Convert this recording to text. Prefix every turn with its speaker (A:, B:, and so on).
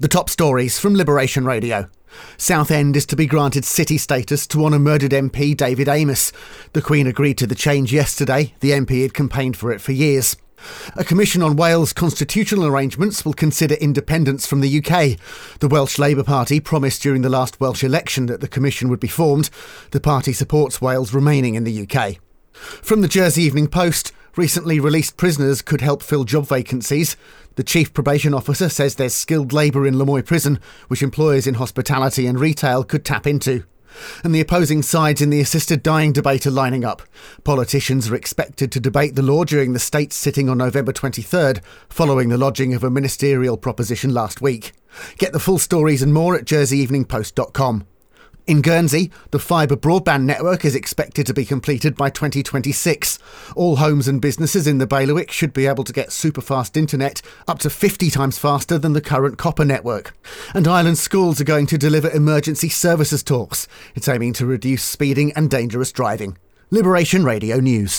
A: The top stories from Liberation Radio. Southend is to be granted city status to honour murdered MP David Amess. The Queen agreed to the change yesterday. The MP had campaigned for it for years. A commission on Wales constitutional arrangements will consider independence from the UK. The Welsh Labour Party promised during the last Welsh election that the commission would be formed. The party supports Wales remaining in the UK. From the Jersey Evening Post, recently released prisoners could help fill job vacancies. The chief probation officer says there's skilled labour in La Moye Prison, which employers in hospitality and retail could tap into. And the opposing sides in the assisted dying debate are lining up. Politicians are expected to debate the law during the state's sitting on November 23rd, following the lodging of a ministerial proposition last week. Get the full stories and more at jerseyeveningpost.com. In Guernsey, the fibre broadband network is expected to be completed by 2026. All homes and businesses in the bailiwick should be able to get superfast internet up to 50 times faster than the current copper network. And Ireland schools are going to deliver emergency services talks. It's aiming to reduce speeding and dangerous driving. Liberation Radio News.